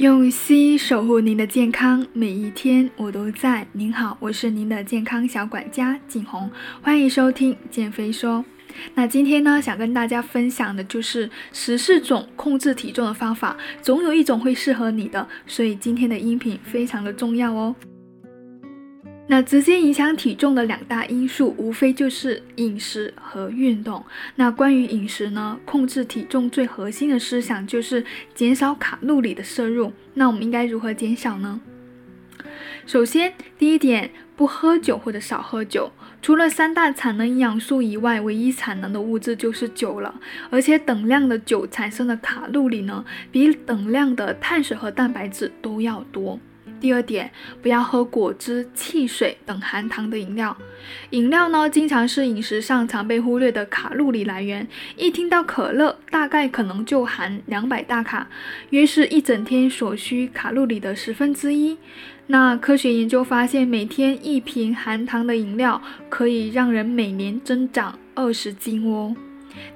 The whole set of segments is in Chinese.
用心守护您的健康，每一天我都在。您好，我是您的健康小管家景红，欢迎收听减肥说。那今天呢，想跟大家分享的就是十四种控制体重的方法，总有一种会适合你的，所以今天的音频非常的重要哦。那直接影响体重的两大因素，无非就是饮食和运动。那关于饮食呢，控制体重最核心的思想就是减少卡路里的摄入。那我们应该如何减少呢？首先，第一点，不喝酒或者少喝酒。除了三大产能营养素以外，唯一产能的物质就是酒了。而且等量的酒产生的卡路里呢，比等量的碳水和蛋白质都要多。第二点，不要喝果汁、汽水等含糖的饮料。饮料呢，经常是饮食上常被忽略的卡路里来源。一听到可乐，大概可能就含两百大卡，约是一整天所需卡路里的十分之一。那科学研究发现，每天一瓶含糖的饮料可以让人每年增长二十斤哦。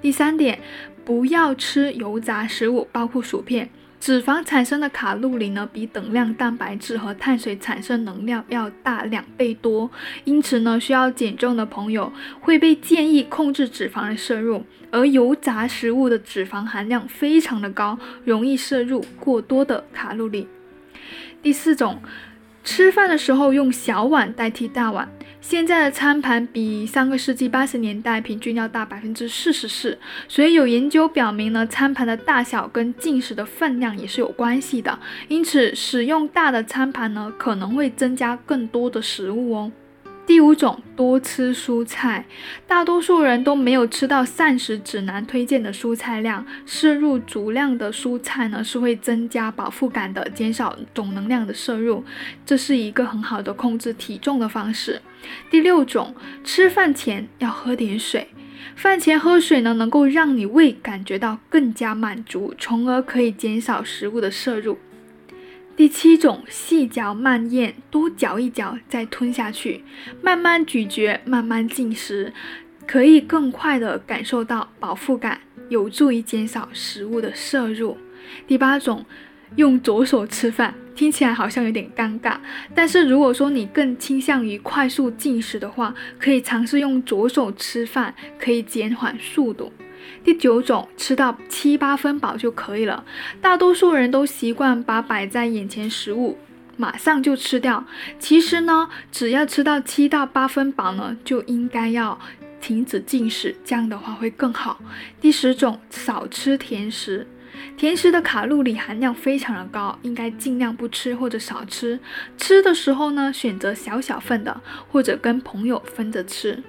第三点，不要吃油炸食物，包括薯片。脂肪产生的卡路里呢，比等量蛋白质和碳水产生能量要大两倍多，因此呢，需要减重的朋友会被建议控制脂肪的摄入，而油炸食物的脂肪含量非常的高，容易摄入过多的卡路里。第四种。吃饭的时候用小碗代替大碗。现在的餐盘比上个世纪八十年代平均要大百分之四十四，所以有研究表明呢，餐盘的大小跟进食的分量也是有关系的。因此，使用大的餐盘呢，可能会增加更多的食物哦。第五种，多吃蔬菜。大多数人都没有吃到膳食指南推荐的蔬菜量，摄入足量的蔬菜呢，是会增加饱腹感的，减少总能量的摄入，这是一个很好的控制体重的方式。第六种，吃饭前要喝点水。饭前喝水呢，能够让你胃感觉到更加满足，从而可以减少食物的摄入。第七种，细嚼慢咽，多嚼一嚼再吞下去，慢慢咀嚼，慢慢进食，可以更快的感受到饱腹感，有助于减少食物的摄入。第八种，用左手吃饭，听起来好像有点尴尬，但是如果说你更倾向于快速进食的话，可以尝试用左手吃饭，可以减缓速度。第九种，吃到七八分饱就可以了。大多数人都习惯把摆在眼前食物马上就吃掉。其实呢，只要吃到七到八分饱呢，就应该要停止进食，这样的话会更好。第十种，少吃甜食。甜食的卡路里含量非常的高，应该尽量不吃或者少吃。吃的时候呢，选择小小份的，或者跟朋友分着吃。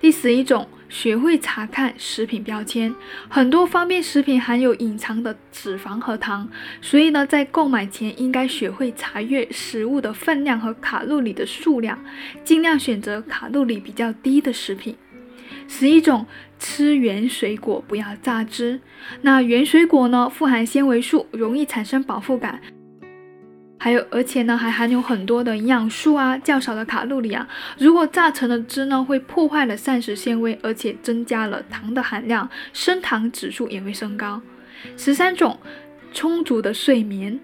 第十一种，学会查看食品标签。很多方便食品含有隐藏的脂肪和糖，所以呢，在购买前应该学会查阅食物的分量和卡路里的数量，尽量选择卡路里比较低的食品。十一种，吃原水果，不要榨汁。那原水果呢，富含纤维素，容易产生饱腹感。还有，而且呢，还含有很多的营养素啊，较少的卡路里啊。如果榨成的汁呢，会破坏了膳食纤维，而且增加了糖的含量，升糖指数也会升高。十三种，充足的睡眠。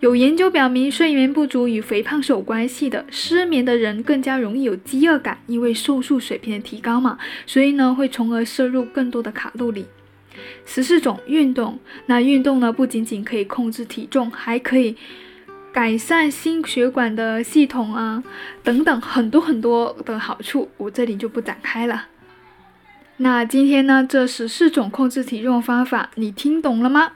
有研究表明，睡眠不足与肥胖是有关系的。失眠的人更加容易有饥饿感，因为瘦素水平的提高嘛，所以呢，会从而摄入更多的卡路里。十四种，运动。那运动呢，不仅仅可以控制体重，还可以。改善心血管的系统啊，等等很多很多的好处，我这里就不展开了。那今天呢，这十四种控制体重方法，你听懂了吗？